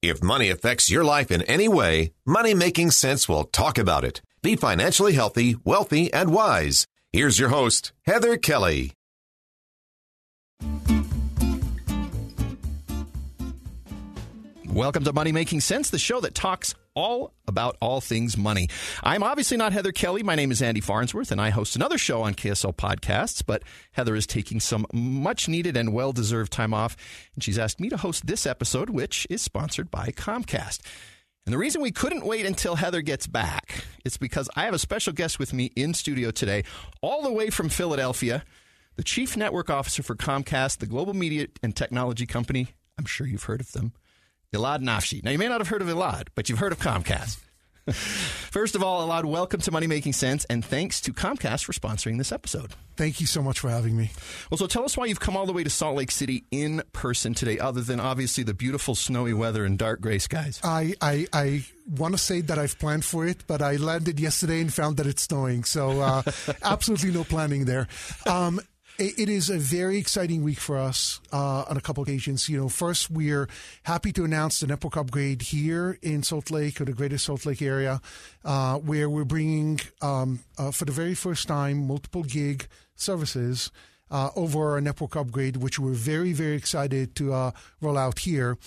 If money affects your life in any way, Money Making Sense will talk about it. Be financially healthy, wealthy, and wise. Here's your host, Heather Kelly. Welcome to Money Making Sense, the show that talks all about all things money. I'm obviously not Heather Kelly. My name is Andy Farnsworth, and I host another show on KSL Podcasts. But Heather is taking some much needed and well deserved time off, and she's asked me to host this episode, which is sponsored by Comcast. And the reason we couldn't wait until Heather gets back is because I have a special guest with me in studio today, all the way from Philadelphia, the Chief Network Officer for Comcast, the global media and technology company. I'm sure you've heard of them. Elad Nafshi. Now, you may not have heard of Elad, but you've heard of Comcast. First of all, Elad, welcome to Money Making Sense, and thanks to Comcast for sponsoring this episode. Thank you so much for having me. Well, so tell us why you've come all the way to Salt Lake City in person today, other than obviously the beautiful snowy weather and dark gray skies. I, I, I want to say that I've planned for it, but I landed yesterday and found that it's snowing. So, uh, absolutely no planning there. Um, it is a very exciting week for us uh, on a couple occasions. You know, first we're happy to announce the network upgrade here in Salt Lake or the Greater Salt Lake area, uh, where we're bringing um, uh, for the very first time multiple gig services uh, over our network upgrade, which we're very very excited to uh, roll out here.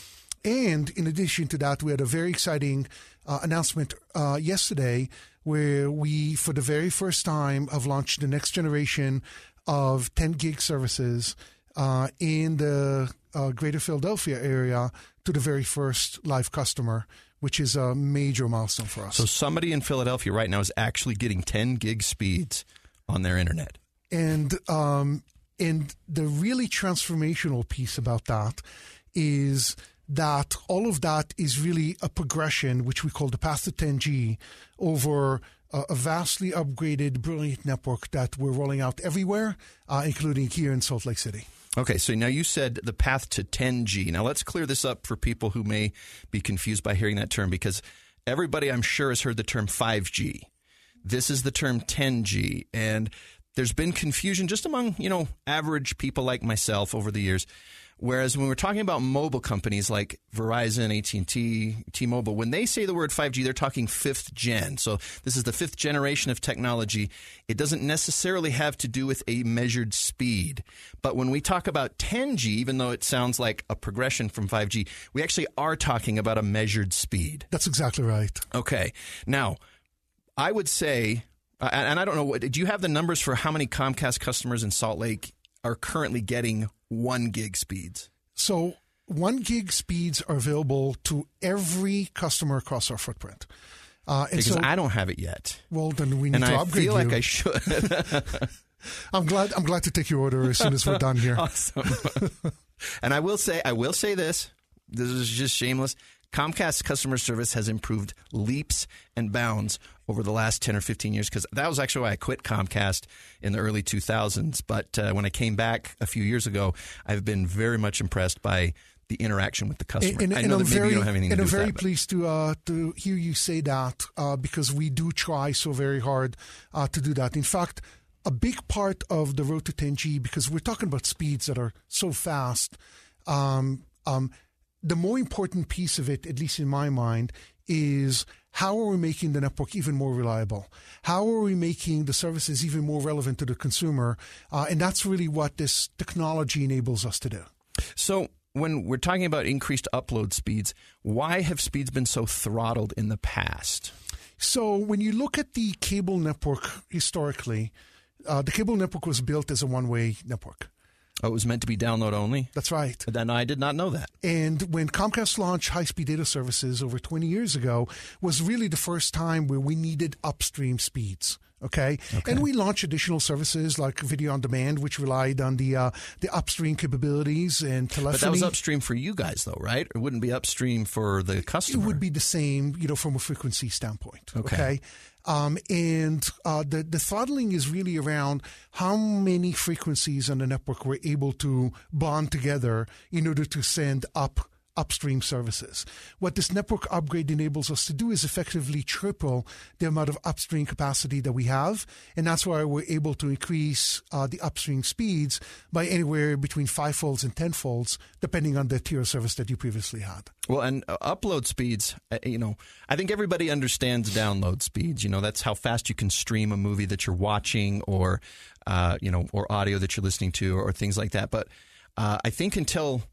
And in addition to that, we had a very exciting uh, announcement yesterday where we, for the very first time, have launched the next generation of 10 gig services uh, in the uh, greater Philadelphia area to the very first live customer, which is a major milestone for us. So, somebody in Philadelphia right now is actually getting 10 gig speeds on their internet. And, um, and the really transformational piece about that is that all of that is really a progression, which we call the path to 10G, over a vastly upgraded, brilliant network that we're rolling out everywhere, uh, including here in Salt Lake City. Okay, so now you said the path to 10G. Now let's clear this up for people who may be confused by hearing that term because everybody, I'm sure, has heard the term 5G. This is the term 10G, and there's been confusion just among you know average people like myself over the years Whereas when we're talking about mobile companies like Verizon, AT&T, T-Mobile, when they say the word 5G, they're talking fifth gen. So this is the fifth generation of technology. It doesn't necessarily have to do with a measured speed. But when we talk about 10G, even though it sounds like a progression from 5G, we actually are talking about a measured speed. That's exactly right. Okay. Now, I would say, and I don't know, what, do you have the numbers for how many Comcast customers in Salt Lake are currently getting one gig speeds? So one gig speeds are available to every customer across our footprint. Uh, because so, I don't have it yet. Well, then we need and to I upgrade I feel you. like I should. I'm glad. I'm glad to take your order as soon as we're done here. Awesome. and I will say, I will say this. This is just shameless. Comcast customer service has improved leaps and bounds over the last 10 or 15 years because that was actually why I quit Comcast in the early 2000s. But uh, when I came back a few years ago, I've been very much impressed by the interaction with the customer. And, I know and that maybe very, you don't have anything to and do I'm very that, pleased to uh, to hear you say that uh, because we do try so very hard uh, to do that. In fact, a big part of the road to 10G because we're talking about speeds that are so fast. Um, um, the more important piece of it, at least in my mind, is how are we making the network even more reliable? How are we making the services even more relevant to the consumer? Uh, and that's really what this technology enables us to do. So, when we're talking about increased upload speeds, why have speeds been so throttled in the past? So, when you look at the cable network historically, uh, the cable network was built as a one way network. Oh, it was meant to be download only? That's right. Then I did not know that. And when Comcast launched high speed data services over 20 years ago, was really the first time where we needed upstream speeds. Okay? Okay. and we launched additional services like video on demand, which relied on the uh, the upstream capabilities and telephony. But that was upstream for you guys, though, right? It wouldn't be upstream for the customer. It would be the same, you know, from a frequency standpoint. Okay. Okay. Um, and uh, the the throttling is really around how many frequencies on the network we're able to bond together in order to send up upstream services. What this network upgrade enables us to do is effectively triple the amount of upstream capacity that we have, and that's why we're able to increase uh, the upstream speeds by anywhere between five folds and ten folds, depending on the tier of service that you previously had. Well, and uh, upload speeds, uh, you know, I think everybody understands download speeds. You know, that's how fast you can stream a movie that you're watching or, uh, you know, or audio that you're listening to or, things like that. But uh, I think until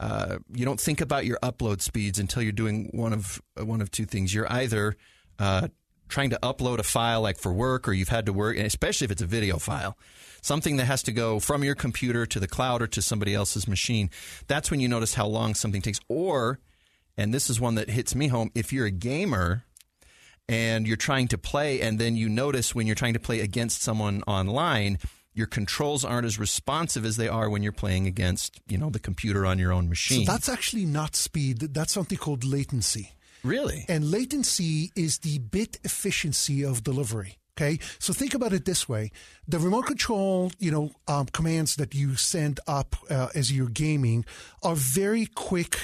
uh, you don't think about your upload speeds until you're doing one of uh, one of two things. You're either uh, trying to upload a file like for work or you've had to work, and especially if it's a video file, something that has to go from your computer to the cloud or to somebody else's machine. That's when you notice how long something takes. Or, and this is one that hits me home, if you're a gamer and you're trying to play, and then you notice when you're trying to play against someone online, your controls aren't as responsive as they are when you're playing against, you know, the computer on your own machine. So that's actually not speed. That's something called latency. really And latency is the bit efficiency of delivery. Okay, so think about it this way: the remote control, you know, um, commands that you send up uh, as you're gaming are very quick,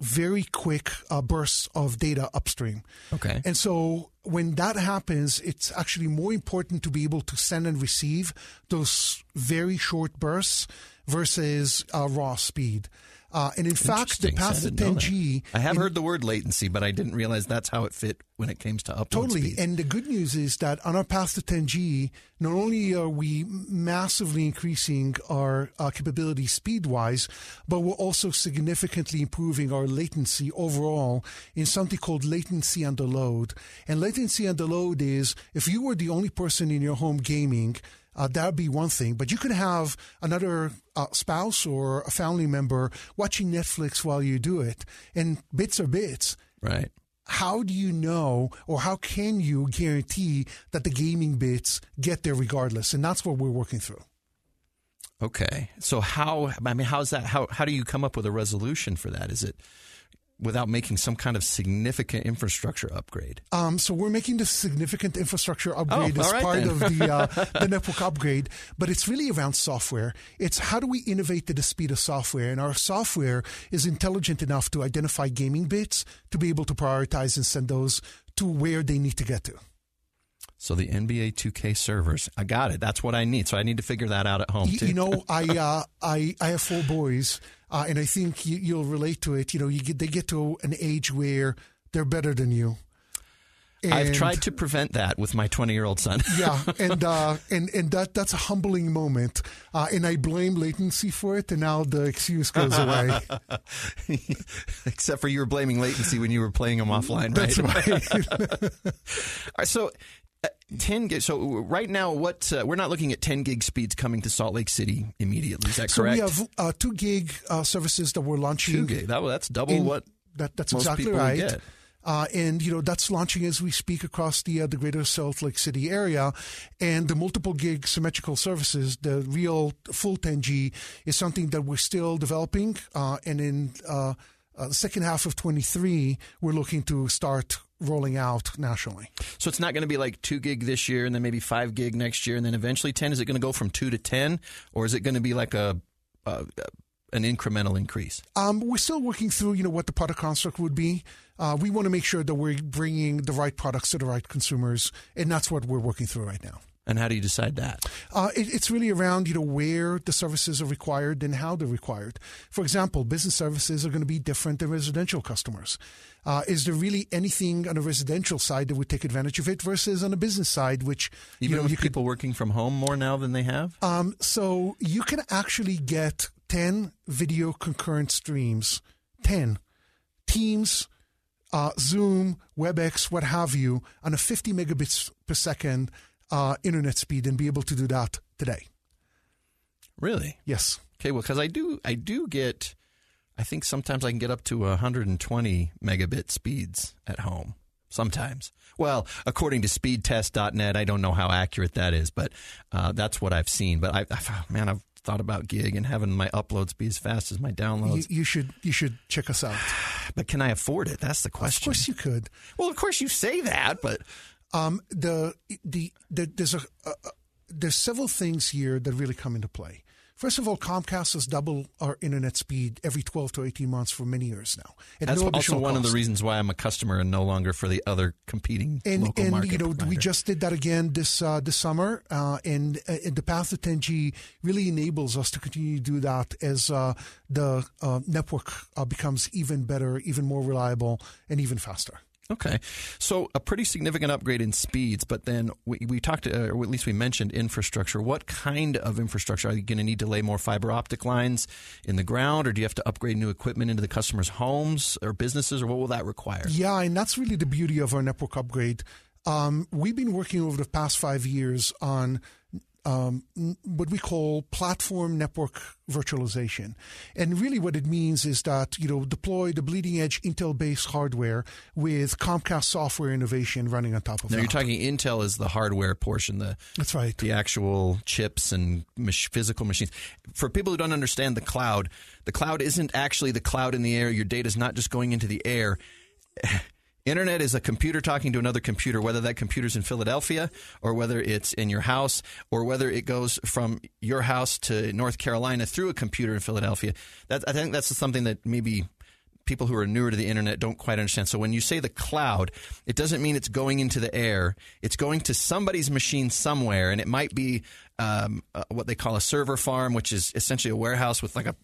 very quick uh, bursts of data upstream. okay. And so when that happens, it's actually more important to be able to send and receive those very short bursts versus uh, raw speed. Uh, and in fact, the path to I didn't know that. 10G. I have in- heard the word latency, but I didn't realize that's how it fit when it came to upload Totally. And the good news is that on our path to 10G, not only are we massively increasing our uh, capability speed wise, but we're also significantly improving our latency overall in something called latency under load. And latency under load is if you were the only person in your home gaming, uh, that would be one thing. But you could have another uh, spouse or a family member watching Netflix while you do it. And bits are bits right. how do you know or how can you guarantee that the gaming bits get there regardless? And that's what we're working through. Okay. So how? I mean, how's that? How how do you come up with a resolution for that? Is it without making some kind of significant infrastructure upgrade? Um, so we're making this significant infrastructure upgrade Oh, as right part then. of the uh, the network upgrade, but it's really around software. It's how do we innovate at the speed of software, and our software is intelligent enough to identify gaming bits to be able to prioritize and send those to where they need to get to. So the NBA 2K servers, I got it. That's what I need. So I need to figure that out at home You, too. you know, I uh, I I have four boys, uh, and I think you, you'll relate to it. You know, you get they get to an age where they're better than you. I've tried to prevent that with my 20 year old son. yeah, and uh, and and that that's a humbling moment, uh, and I blame latency for it, and now the excuse goes away. Except for you were blaming latency when you were playing them offline, right? That's right. All right, so uh, 10 gig. So right now, what uh, we're not looking at 10 gig speeds coming to Salt Lake City immediately. Is that correct? so we have uh, two gig uh, services that we're launching. two gig. That, that's double in- what that, that's exactly right. get. Uh, and you know that's launching as we speak across the uh, the greater Salt Lake City area, and the multiple gig symmetrical services, the real full 10G, is something that we're still developing. Uh, and in uh, uh, the second half of 23, we're looking to start rolling out nationally. So it's not going to be like two gig this year, and then maybe five gig next year, and then eventually 10. Is it going to go from two to 10, or is it going to be like a, a an incremental increase? Um, we're still working through, you know, what the product construct would be. Uh, we want to make sure that we're bringing the right products to the right consumers, and that's what we're working through right now. And how do you decide that? Uh, it, it's really around you know where the services are required and how they're required. For example, business services are going to be different than residential customers. Uh, is there really anything on the residential side that would take advantage of it versus on the business side, which Even you know with you could people working from home more now than they have? um, so you can actually get 10 video concurrent streams, 10 Teams, uh, Zoom, WebEx, what have you, on a 50 megabits per second uh, internet speed and be able to do that today. Really? Yes. Okay, well, because I do, I do get, I think sometimes I can get up to 120 megabit speeds at home. sometimes. Well, according to speedtest.net, I don't know how accurate that is, but uh, that's what I've seen. But I, I, man, I've thought about gig and having my uploads be as fast as my downloads. You, you should you should check us out. but can I afford it? That's the question. Of course you could. Well, of course you say that, but Um, the, the the there's a, a there's several things here that really come into play. First of all, Comcast has doubled our internet speed every 12 to 18 months for many years now. At that's no also one of the reasons why I'm a customer and no longer for the other competing and local and market you know we just did that again this uh, this summer, uh, and, uh, and the path to 10G really enables us to continue to do that as uh, the uh, network uh, becomes even better, even more reliable, and even faster. Okay. So a pretty significant upgrade in speeds, but then we, we talked, uh, or at least we mentioned infrastructure. What kind of infrastructure? Are you going to need to lay more fiber optic lines in the ground, or do you have to upgrade new equipment into the customers' homes or businesses, or what will that require? Yeah, and that's really the beauty of our network upgrade. Um, we've been working over the past five years on um, what we call platform network virtualization. And really what it means is that, you know, deploy the bleeding edge Intel based hardware with Comcast software innovation running on top of it. Now that. you're talking Intel is the hardware portion, the That's right. the actual chips and physical machines. For people who don't understand the cloud, the cloud isn't actually the cloud in the air. Your data is not just going into the air. Internet is a computer talking to another computer, whether that computer's in Philadelphia or whether it's in your house or whether it goes from your house to North Carolina through a computer in Philadelphia. That, I think that's something that maybe people who are newer to the internet don't quite understand. So when you say the cloud, it doesn't mean it's going into the air. It's going to somebody's machine somewhere, and it might be um, uh, what they call a server farm, which is essentially a warehouse with like a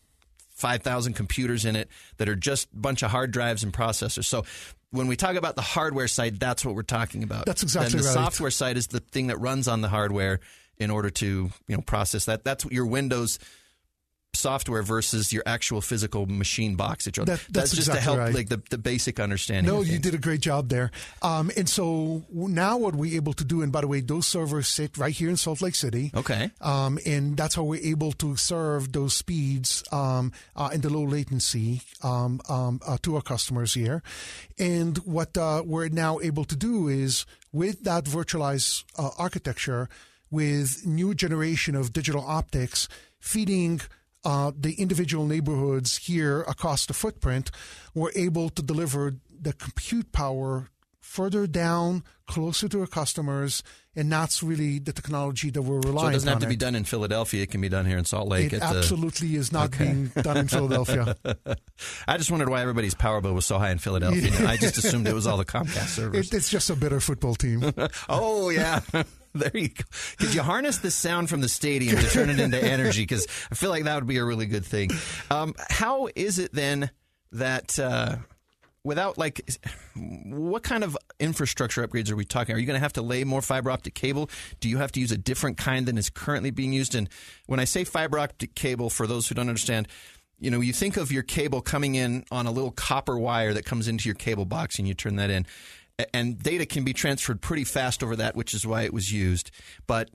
5,000 computers in it that are just a bunch of hard drives and processors. So when we talk about the hardware side, that's what we're talking about. That's exactly then the right. software side is the thing that runs on the hardware in order to you know process that. That's what your Windows software versus your actual physical machine box. That, you're That- that's just to help right. like the, the basic understanding. No, you did a great job there. Um, and so now what we're able to do, and by the way, those servers sit right here in Salt Lake City. Okay. Um, and that's how we're able to serve those speeds um, uh, and the low latency um, um, uh, to our customers here. And what uh, we're now able to do is with that virtualized uh, architecture, with new generation of digital optics feeding uh, the individual neighborhoods here across the footprint, we're able to deliver the compute power further down, closer to our customers, and that's really the technology that we're relying on. So it doesn't have to it. be done in Philadelphia. It can be done here in Salt Lake. It at the- absolutely is not being done in Philadelphia. I just wondered why everybody's power bill was so high in Philadelphia. I just assumed it was all the Comcast servers. It, it's just a better football team. Oh yeah. There you go. Could you harness the sound from the stadium to turn it into energy? Because I feel like that would be a really good thing. Um, how is it then that uh, without like, what kind of infrastructure upgrades are we talking? Are you going to have to lay more fiber optic cable? Do you have to use a different kind than is currently being used? And when I say fiber optic cable, for those who don't understand, you know, you think of your cable coming in on a little copper wire that comes into your cable box and you turn that in. And data can be transferred pretty fast over that, which is why it was used. But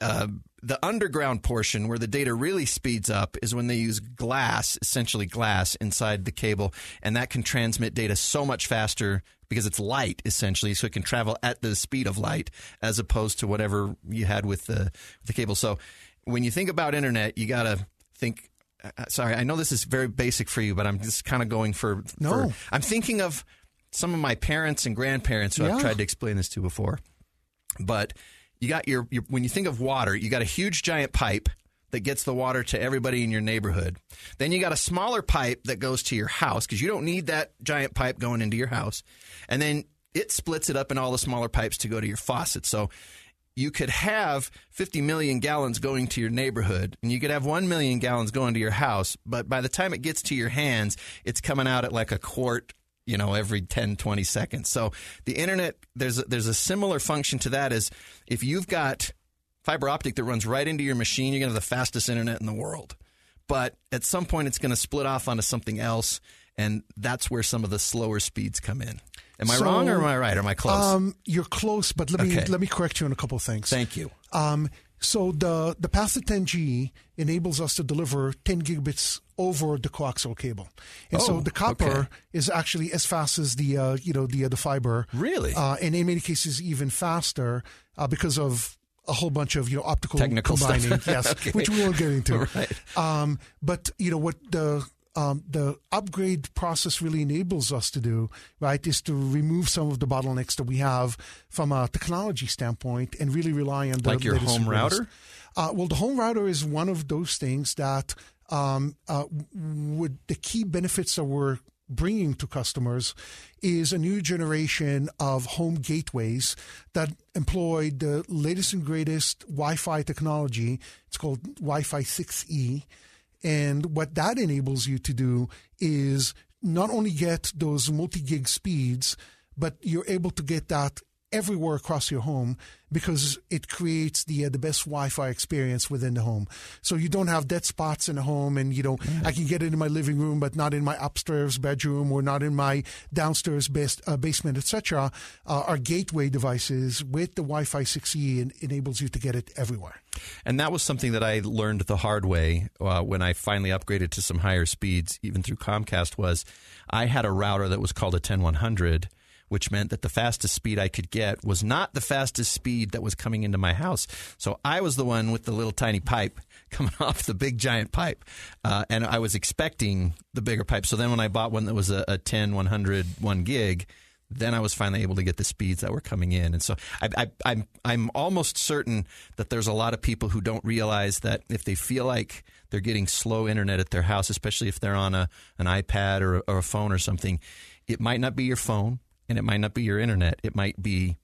uh, the underground portion where the data really speeds up is when they use glass, essentially glass, inside the cable, and that can transmit data so much faster because it's light essentially, so it can travel at the speed of light as opposed to whatever you had with the the cable. So when you think about internet, you got to think. uh, Sorry, I know this is very basic for you, but I'm just kind of going for. No. for- I'm thinking of some of my parents and grandparents who I've tried to explain this to before but you got your, your when you think of water, you got a huge giant pipe that gets the water to everybody in your neighborhood. Then you got a smaller pipe that goes to your house because you don't need that giant pipe going into your house. And then it splits it up in all the smaller pipes to go to your faucet. So you could have 50 million gallons going to your neighborhood and you could have 1 million gallons going to your house, but by the time it gets to your hands, it's coming out at like a quart you know every 10 20 seconds. So the internet there's a, there's a similar function to that is if you've got fiber optic that runs right into your machine you're going to have the fastest internet in the world. But at some point it's going to split off onto something else and that's where some of the slower speeds come in. Am i So, wrong or am i right? Or am i close? Um, you're close, but let me Okay. let me correct you on a couple of things. thank you. Um, So the the path to 10G enables us to deliver 10 gigabits over the coaxial cable, and Oh, so the copper okay. is actually as fast as the uh, you know the uh, the fiber. Really? uh, and in many cases even faster uh, because of a whole bunch of you know optical Technical stuff. combining. yes, Okay. which we won't get into. Right. Um, but you know what the um, the upgrade process really enables us to do, right, is to remove some of the bottlenecks that we have from a technology standpoint and really rely on the Like your home router? Uh, well, the home router is one of those things that um, uh, would the key benefits that we're bringing to customers is a new generation of home gateways that employ the latest and greatest Wi-Fi technology. It's called Wi-Fi 6E. And what that enables you to do is not only get those multi-gig speeds, but you're able to get that everywhere across your home because it creates the uh, the best Wi-Fi experience within the home. So you don't have dead spots in the home, and you know I can get it in my living room, but not in my upstairs bedroom or not in my downstairs bas- uh, basement, etc. Uh, our gateway devices with the Wi-Fi 6E en- enables you to get it everywhere. And that was something that I learned the hard way uh, when I finally upgraded to some higher speeds, even through Comcast. Was I had a router that was called a 10100, which meant that the fastest speed I could get was not the fastest speed that was coming into my house. So I was the one with the little tiny pipe coming off the big giant pipe, uh, and I was expecting the bigger pipe. So then when I bought one that was a, a 10 100 one gig then I was finally able to get the speeds that were coming in. And so I, I, I'm I'm almost certain that there's a lot of people who don't realize that if they feel like they're getting slow internet at their house, especially if they're on a an iPad or, or a phone or something, it might not be your phone and it might not be your internet. It might be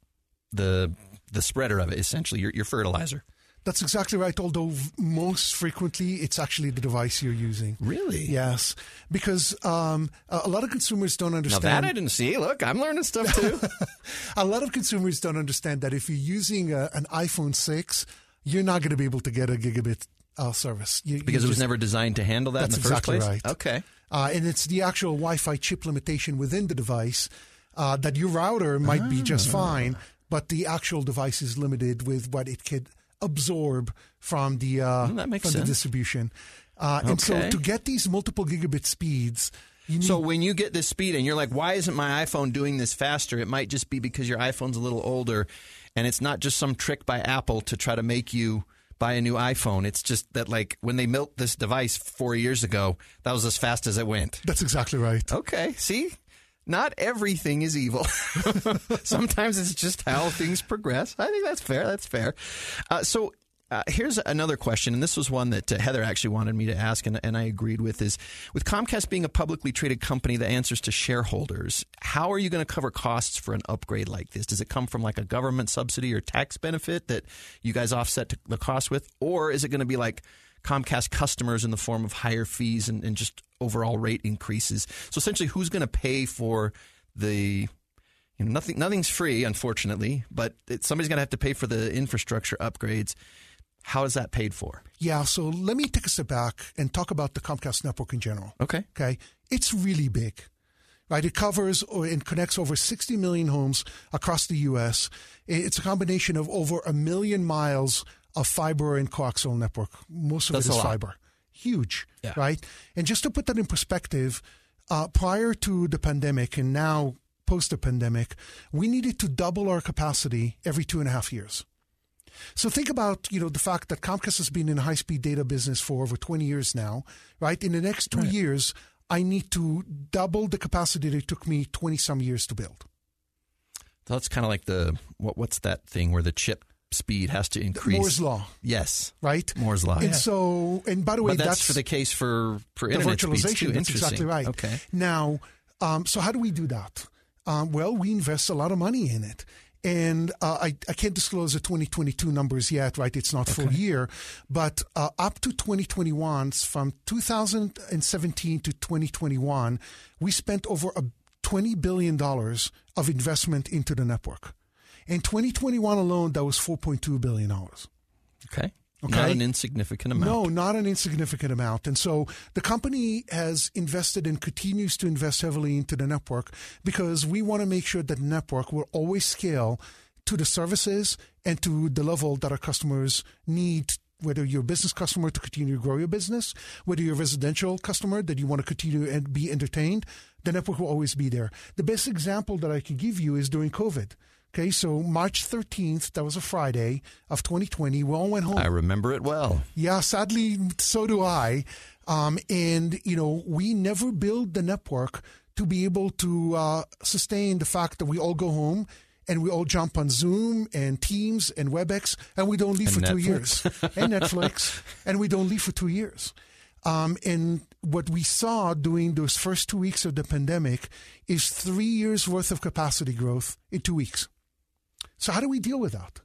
the the spreader of it, essentially your your fertilizer. That's exactly right. Although most frequently it's actually the device you're using. Really? Yes, because um, a lot of consumers don't Now understand. that I didn't see. Look, I'm learning stuff too. a lot of consumers don't understand that if you're using a, an iPhone 6, you're not going to be able to get a gigabit uh, service. You, you because it was just- never designed to handle that That's in the first exactly place. right. Okay. Uh, and it's the actual Wi-Fi chip limitation within the device uh, that your router might be Ah. just fine, but the actual device is limited with what it could absorb from the uh, from the distribution. Uh, And so to get these multiple gigabit speeds, need So when you get this speed and you're like, why isn't my iPhone doing this faster? It might just be because your iPhone's a little older and it's not just some trick by Apple to try to make you buy a new iPhone. It's just that like when they built this device four years ago, that was as fast as it went. that's exactly right. Okay, see? Not everything is evil. Sometimes it's just how things progress. I think that's fair. That's fair. Uh, so uh, here's another question, and this was one that uh, Heather actually wanted me to ask, and, and I agreed with. Is with Comcast being a publicly traded company that answers to shareholders, how are you going to cover costs for an upgrade like this? Does it come from like a government subsidy or tax benefit that you guys offset the cost with, or is it going to be like Comcast customers in the form of higher fees and, and just overall rate increases. So essentially, who's going to pay for the you know nothing nothing's free, unfortunately, but it, somebody's going to have to pay for the infrastructure upgrades. How is that paid for? Yeah, so let me take a step back and talk about the Comcast network in general. Okay. Okay, it's really big, right? It covers or it connects over 60 million homes across the U.S. It's a combination of over a million miles of fiber and coaxial network. Most of That's it a is fiber. Huge, Yeah. right? And just to put that in perspective, uh, prior to the pandemic and now post the pandemic, we needed to double our capacity every two and a half years. So think about you know the fact that Comcast has been in high speed data business for over 20 years now, right? In the next two years, I need to double the capacity that it took me 20 some years to build. So that's kind of like the what, what's that thing where the chip speed has to increase? Moore's law, Yes, right? Moore's law. And Yeah. so, and by the way, but that's, for the case for for the virtualization. too. That's Interesting. exactly right. Okay. Now, um, so how do we do that? Um, well, we invest a lot of money in it. And uh, I, I can't disclose the 2022 numbers yet, right? It's not full year. But uh, up to 2021, from 2017 to 2021, we spent over a $20 billion of investment into the network. In 2021 alone, that was $4.2 billion. Okay. Okay. Not an insignificant amount. No, not an insignificant amount. And so the company has invested and continues to invest heavily into the network because we want to make sure that the network will always scale to the services and to the level that our customers need whether you're a business customer to continue to grow your business, whether you're a residential customer that you want to continue and be entertained, the network will always be there. The best example that I can give you is during COVID. Okay, so March 13th, that was a Friday of 2020, we all went home. I remember it well. Yeah, sadly, so do I. Um, and, you know, we never build the network to be able to uh, sustain the fact that we all go home and we all jump on Zoom and Teams and WebEx, and we don't leave And for two years, and Netflix, and we don't leave for two years. Um, and what we saw during those first two weeks of the pandemic is three years worth of capacity growth in two weeks. So how do we deal with that?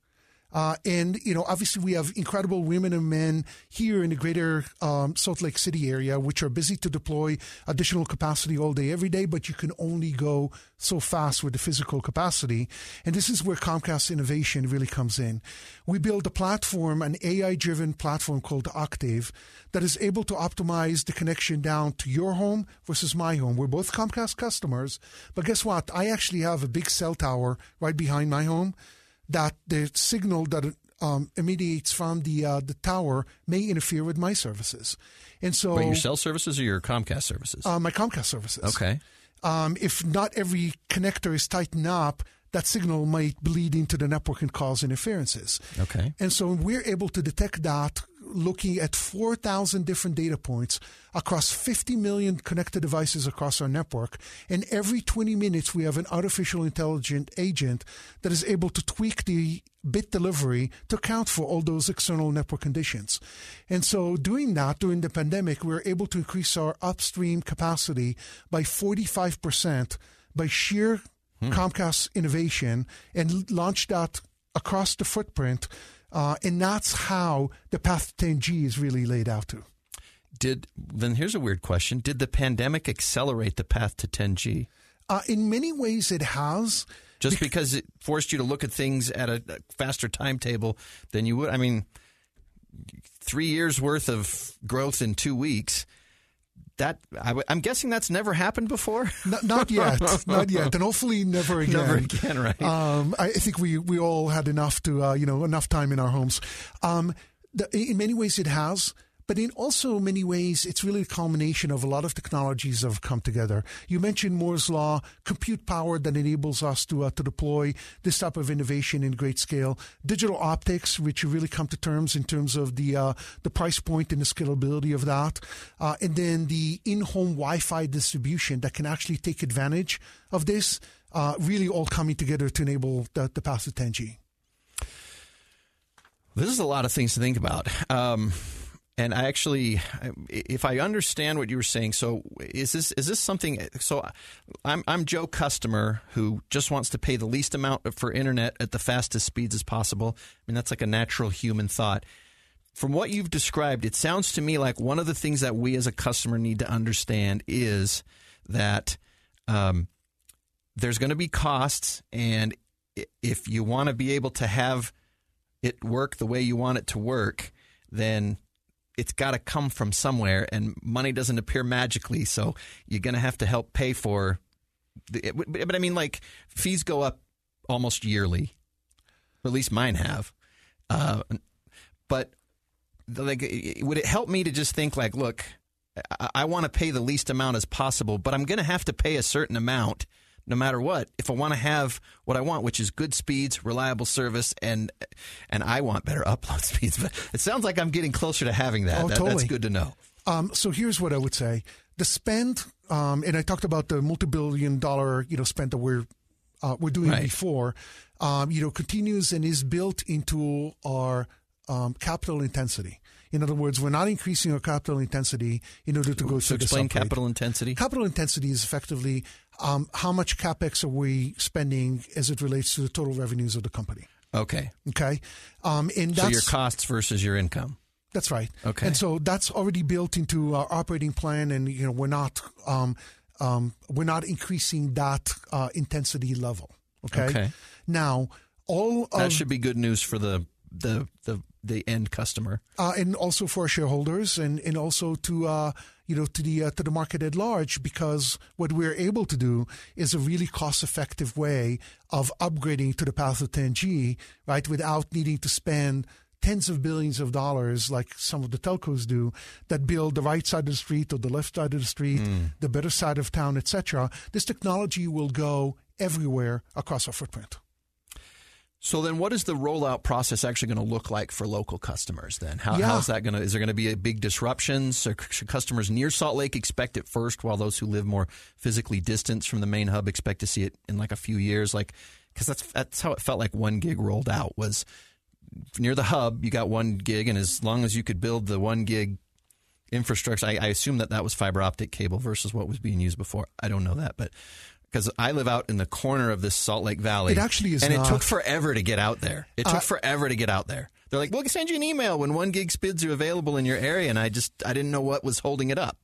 Uh, and you know, obviously, we have incredible women and men here in the greater um, Salt Lake City area, which are busy to deploy additional capacity all day, every day. But you can only go so fast with the physical capacity, and this is where Comcast innovation really comes in. We build a platform, an AI-driven platform called Octave, that is able to optimize the connection down to your home versus my home. We're both Comcast customers, but guess what? I actually have a big cell tower right behind my home that the signal that um, emanates from the uh, the tower may interfere with my services, and so Wait, your cell services or your Comcast services? uh, my Comcast services. okay. Um, if not every connector is tightened up, that signal might bleed into the network and cause interferences. Okay. And so we're able to detect that looking at 4,000 different data points across 50 million connected devices across our network. And every 20 minutes, we have an artificial intelligent agent that is able to tweak the bit delivery to account for all those external network conditions. And so doing that during the pandemic, we were able to increase our upstream capacity by 45% by sheer hmm. Comcast innovation and launch that across the footprint. Uh, and that's how the path to 10G is really laid out to. Did then here's a weird question. Did the pandemic accelerate the path to 10G? Uh, in many ways, it has. Just because it forced you to look at things at a a faster timetable than you would. I mean, three years worth of growth in two weeks. That I, am guessing that's never happened before. Not, not yet, not yet, and hopefully never again. Never again, right? Um, I I think we we all had enough to uh, you know enough time in our homes. Um, the, in many ways, it has. But in also many ways, it's really a culmination of a lot of technologies that have come together. You mentioned Moore's law, compute power that enables us to uh, to deploy this type of innovation in great scale. Digital optics, which really come to terms in terms of the uh, the price point and the scalability of that, uh, and then the in-home Wi-Fi distribution that can actually take advantage of this. Uh, really, all coming together to enable the, the path to 10G. This is a lot of things to think about. Um, and I actually, if I understand what you were saying, so is this is this something? So I'm I'm Joe customer who just wants to pay the least amount for internet at the fastest speeds as possible. I mean that's like a natural human thought. From what you've described, it sounds to me like one of the things that we as a customer need to understand is that um, there's going to be costs, and if you want to be able to have it work the way you want it to work, then it's got to come from somewhere, and money doesn't appear magically. So you're going to have to help pay for. The, but I mean, like fees go up almost yearly. At least mine have. Uh, but like, would it help me to just think like, look, I, I want to pay the least amount as possible, but I'm going to have to pay a certain amount no matter what if I want to have what I want, which is good speeds, reliable service, and and I want better upload speeds. But it sounds like I'm getting closer to having that. Oh, That- That's totally. good to know. Um, so here's what I would say: the spend, um, and I talked about the multi-billion-dollar, you know, spend that we're uh, we're doing Right. before, um, you know, continues and is built into our um, capital intensity. In other words, we're not increasing our capital intensity in order to go So through explain upgrade. capital intensity. Capital intensity is effectively um, how much capex are we spending as it relates to the total revenues of the company. Okay, Okay, um, and so your costs versus your income. that's right. Okay. And so that's already built into our operating plan, and you know we're not um, um, we're not increasing that uh, intensity level. Okay. Okay. Now all of That should be good news for the the the the end customer. uh, and also for shareholders, and and also to uh, you know to the uh, to the market at large, because what we're able to do is a really cost effective way of upgrading to the path of 10G, right, without needing to spend tens of billions of dollars like some of the telcos do that build the right side of the street or the left side of the street, the better side of town, etc. This technology will go everywhere across our footprint. So then, what is the rollout process actually going to look like for local customers? Then, how, Yeah. how's that going to? Is there going to be a big disruption? So should customers near Salt Lake expect it first, while those who live more physically distanced from the main hub expect to see it in like a few years? Like, because that's that's how it felt like one gig rolled out was near the hub. You got one gig, and as long as you could build the one gig infrastructure, I, I assume that that was fiber optic cable versus what was being used before. I don't know that, but. Because I live out in the corner of this Salt Lake Valley, It actually is and it took forever to get out there. It took Uh, forever to get out there. They're like, we'll send you an email when one gig spids are available in your area, and I just I didn't know what was holding it up.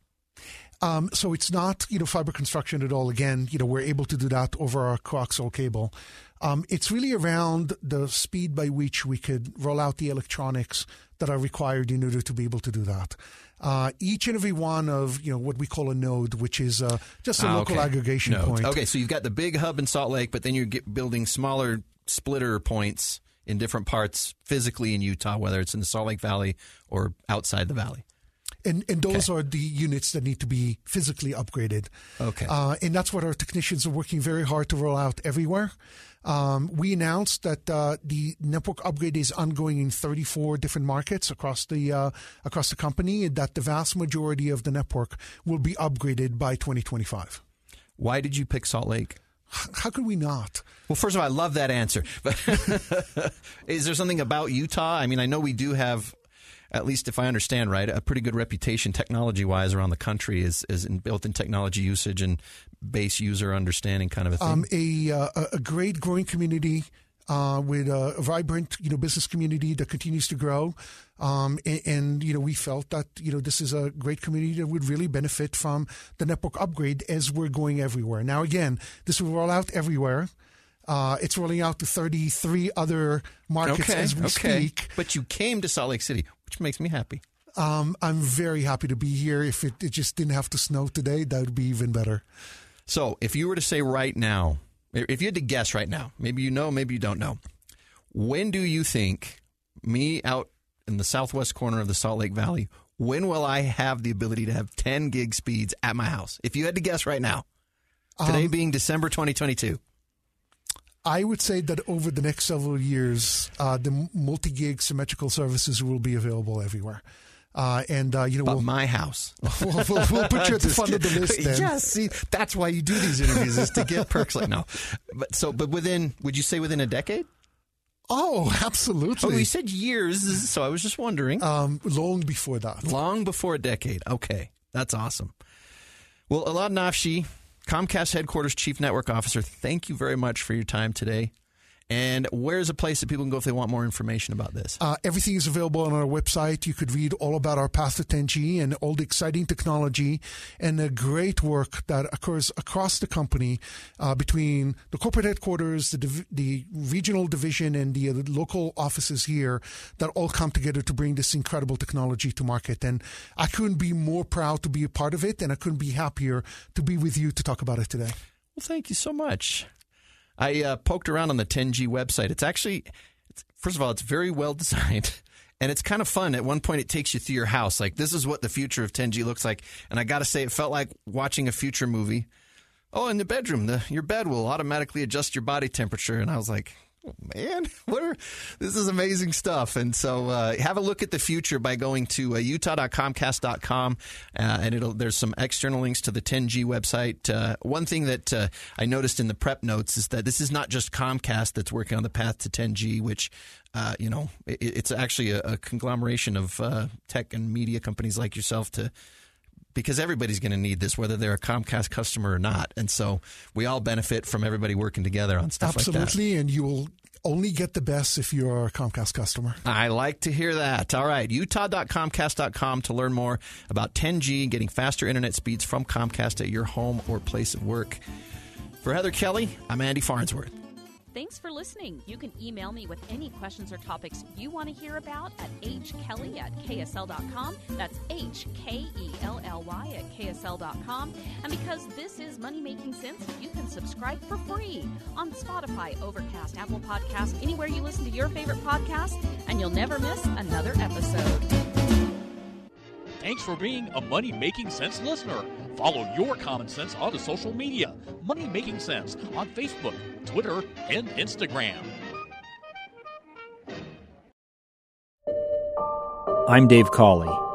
Um, so it's not you know fiber construction at all. Again, you know we're able to do that over our coaxial cable. Um, it's really around the speed by which we could roll out the electronics that are required in order to be able to do that. Uh, each and every one of you know what we call a node, which is uh, just a Ah, local okay. aggregation Nodes. point. Okay, so you've got the big hub in Salt Lake, but then you're building smaller splitter points in different parts physically in Utah, whether it's in the Salt Lake Valley or outside the valley. And and those are the units that need to be physically upgraded. Okay. Uh, and that's what our technicians are working very hard to roll out everywhere. Um, we announced that uh, the network upgrade is ongoing in 34 different markets across the uh, across the company, and that the vast majority of the network will be upgraded by 2025. Why did you pick Salt Lake? How could we not? Well, first of all, I love that answer. But is there something about Utah? I mean, I know we do have, at least if I understand right, a pretty good reputation technology wise around the country is is in built in technology usage and base user understanding kind of a thing. um, a, uh, a- great growing community uh, with a, a vibrant you know business community that continues to grow. Um, and, and you know we felt that you know this is a great community that would really benefit from the network upgrade as we're going everywhere. Now again this will roll out everywhere uh, it's rolling out to 33 other markets okay, as we okay. speak But you came to Salt Lake City, which makes me happy. um, I'm very happy to be here if it, it just didn't have to snow today that would be even better So, if you were to say right now, if you had to guess right now, maybe you know, maybe you don't know, when do you think me out in the southwest corner of the Salt Lake Valley, when will I have the ability to have 10 gig speeds at my house? If you had to guess right now, today Um, being December 2022. I would say that over the next several years, uh, the multi-gig symmetrical services will be available everywhere. Uh, and uh, you know, But we'll, my house. we'll, we'll, we'll put you at the front of the list. Then. Yes, see, that's why you do these interviews is to get perks like no. But so, but within, would you say within a decade? Oh, absolutely. Oh, you said years, so I was just wondering. um, long before that. Long before a decade. Okay, that's awesome. Well, Elad Nafshi, Comcast headquarters chief network officer, thank you very much for your time today. And where's a place that people can go if they want more information about this? Uh, everything is available on our website. You could read all about our path to 10G and all the exciting technology and the great work that occurs across the company uh, between the corporate headquarters, the, div- the regional division, and the, uh, local offices here that all come together to bring this incredible technology to market. And I couldn't be more proud to be a part of it, and I couldn't be happier to be with you to talk about it today. Well, thank you so much. I uh, poked around on the 10G website. It's actually, it's, first of all, it's very well designed. And it's kind of fun. At one point, it takes you through your house. Like, this is what the future of 10G looks like. And I got to say, it felt like watching a future movie. Oh, in the bedroom, the, your bed will automatically adjust your body temperature. And I was like, man, what are, this is amazing stuff. And so uh, have a look at the future by going to uh, utah.comcast.com. Uh, and there's some external links to the 10G website. Uh, one thing that uh, I noticed in the prep notes is that this is not just Comcast that's working on the path to 10G, which, uh, you know, it, it's actually a, a conglomeration of uh, tech and media companies like yourself to because everybody's going to need this, whether they're a Comcast customer or not. And so we all benefit from everybody working together on stuff like that. Absolutely, and you will only get the best if you're a Comcast customer. I like to hear that. All right, utah.comcast.com to learn more about 10G and getting faster internet speeds from Comcast at your home or place of work. For Heather Kelly, I'm Andy Farnsworth. Thanks for listening. You can email me with any questions or topics you want to hear about at hkelly at ksl.com. That's H K E L L Y at ksl.com. And because this is Money Making Sense, you can subscribe for free on Spotify, Overcast, Apple Podcast, anywhere you listen to your favorite podcast, and you'll never miss another episode. Thanks for being a Money Making Sense listener. Follow your common sense onto social media. Money Making Sense on Facebook, Twitter, and Instagram. I'm Dave Cawley,